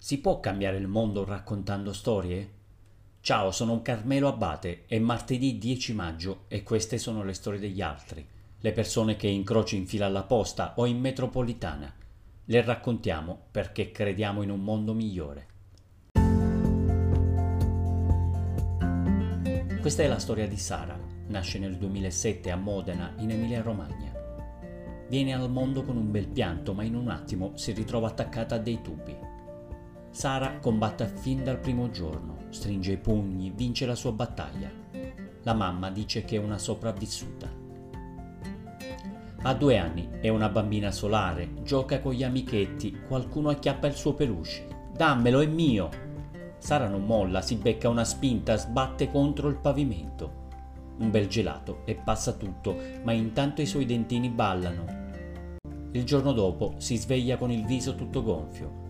Si può cambiare il mondo raccontando storie? Ciao, sono Carmelo Abate, è martedì 10 maggio e queste sono le storie degli altri, le persone che incroci in fila alla posta o in metropolitana. Le raccontiamo perché crediamo in un mondo migliore. Questa è la storia di Sara, nasce nel 2007 a Modena, in Emilia-Romagna. Viene al mondo con un bel pianto, ma in un attimo si ritrova attaccata a dei tubi. Sara combatte fin dal primo giorno, stringe i pugni, vince la sua battaglia. La mamma dice che è una sopravvissuta. Ha due anni, è una bambina solare, gioca con gli amichetti, qualcuno acchiappa il suo peluche. Dammelo, è mio! Sara non molla, si becca una spinta, sbatte contro il pavimento. Un bel gelato e passa tutto, ma intanto i suoi dentini ballano. Il giorno dopo si sveglia con il viso tutto gonfio.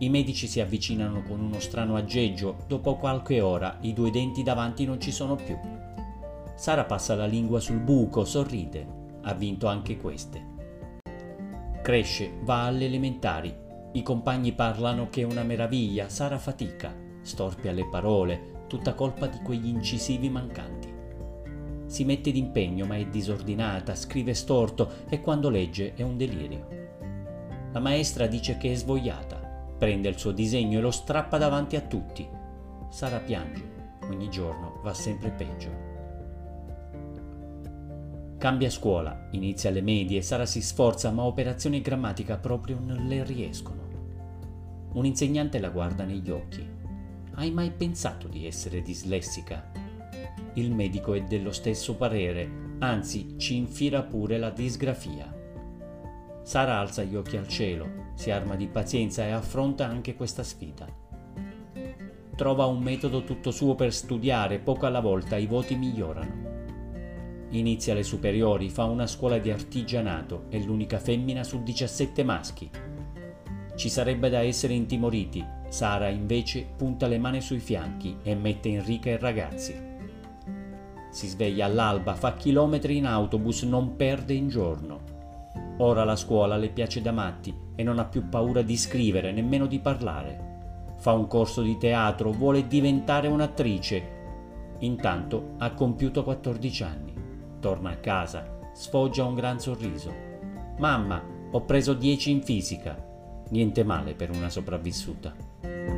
I medici si avvicinano con uno strano aggeggio, dopo qualche ora i due denti davanti non ci sono più. Sara passa la lingua sul buco, sorride, ha vinto anche queste. Cresce, va alle elementari, i compagni parlano che è una meraviglia, Sara fatica, storpia le parole, tutta colpa di quegli incisivi mancanti. Si mette d'impegno ma è disordinata, scrive storto e quando legge è un delirio. La maestra dice che è svogliata Prende il suo disegno e lo strappa davanti a tutti. Sara piange. Ogni giorno va sempre peggio. Cambia scuola, inizia le medie, Sara si sforza ma operazioni e grammatica proprio non le riescono. Un insegnante la guarda negli occhi. Hai mai pensato di essere dislessica? Il medico è dello stesso parere, anzi ci infila pure la disgrafia. Sara alza gli occhi al cielo, si arma di pazienza e affronta anche questa sfida. Trova un metodo tutto suo per studiare, poco alla volta i voti migliorano. Inizia le superiori, fa una scuola di artigianato, è l'unica femmina su 17 maschi. Ci sarebbe da essere intimoriti, Sara invece punta le mani sui fianchi e mette in riga i ragazzi. Si sveglia all'alba, fa chilometri in autobus, non perde in giorno. Ora la scuola le piace da matti e non ha più paura di scrivere, nemmeno di parlare. Fa un corso di teatro, vuole diventare un'attrice. Intanto ha compiuto 14 anni. Torna a casa, sfoggia un gran sorriso. Mamma, ho preso 10 in fisica. Niente male per una sopravvissuta.